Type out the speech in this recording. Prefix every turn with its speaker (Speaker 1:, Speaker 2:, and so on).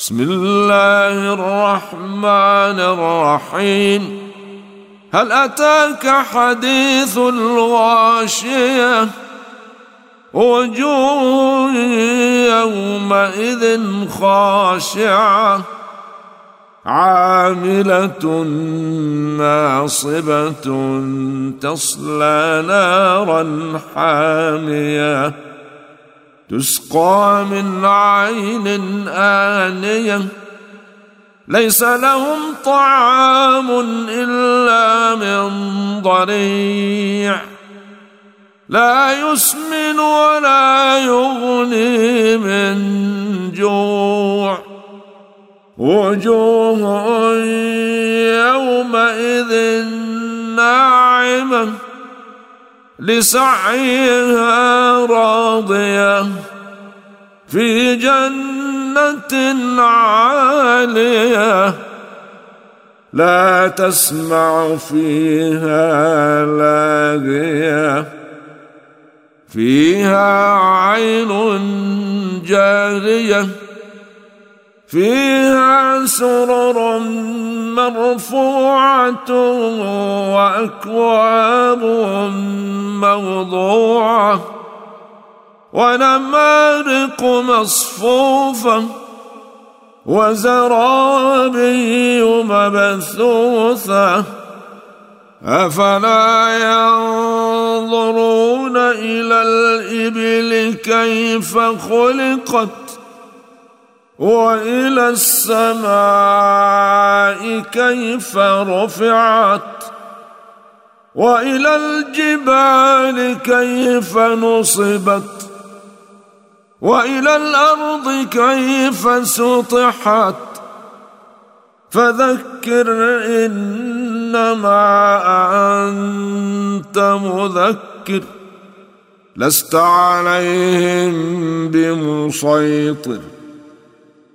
Speaker 1: بسم الله الرحمن الرحيم. هل أتاك حديث الغاشية؟ وجوه يومئذ خاشعة. عاملة ناصبة تصلى نارا حامية. تسقى من عين آنية. ليس لهم طعام إلا من ضريع. لا يسمن ولا يغني من جوع. وجوه يومئذ ناعمة. لسعيها راضية في جنة عالية لا تسمع فيها لاغية فيها عين جارية فيها سرر مرفوعة وأكواب موضوعة ونمارق مصفوفة وزرابي مبثوثة أفلا ينظرون إلى الإبل كيف خلقت وإلى السماء كيف رفعت وإلى الجبال كيف نصبت وإلى الأرض كيف سطحت فذكر إنما أنت مذكر لست عليهم بمسيطر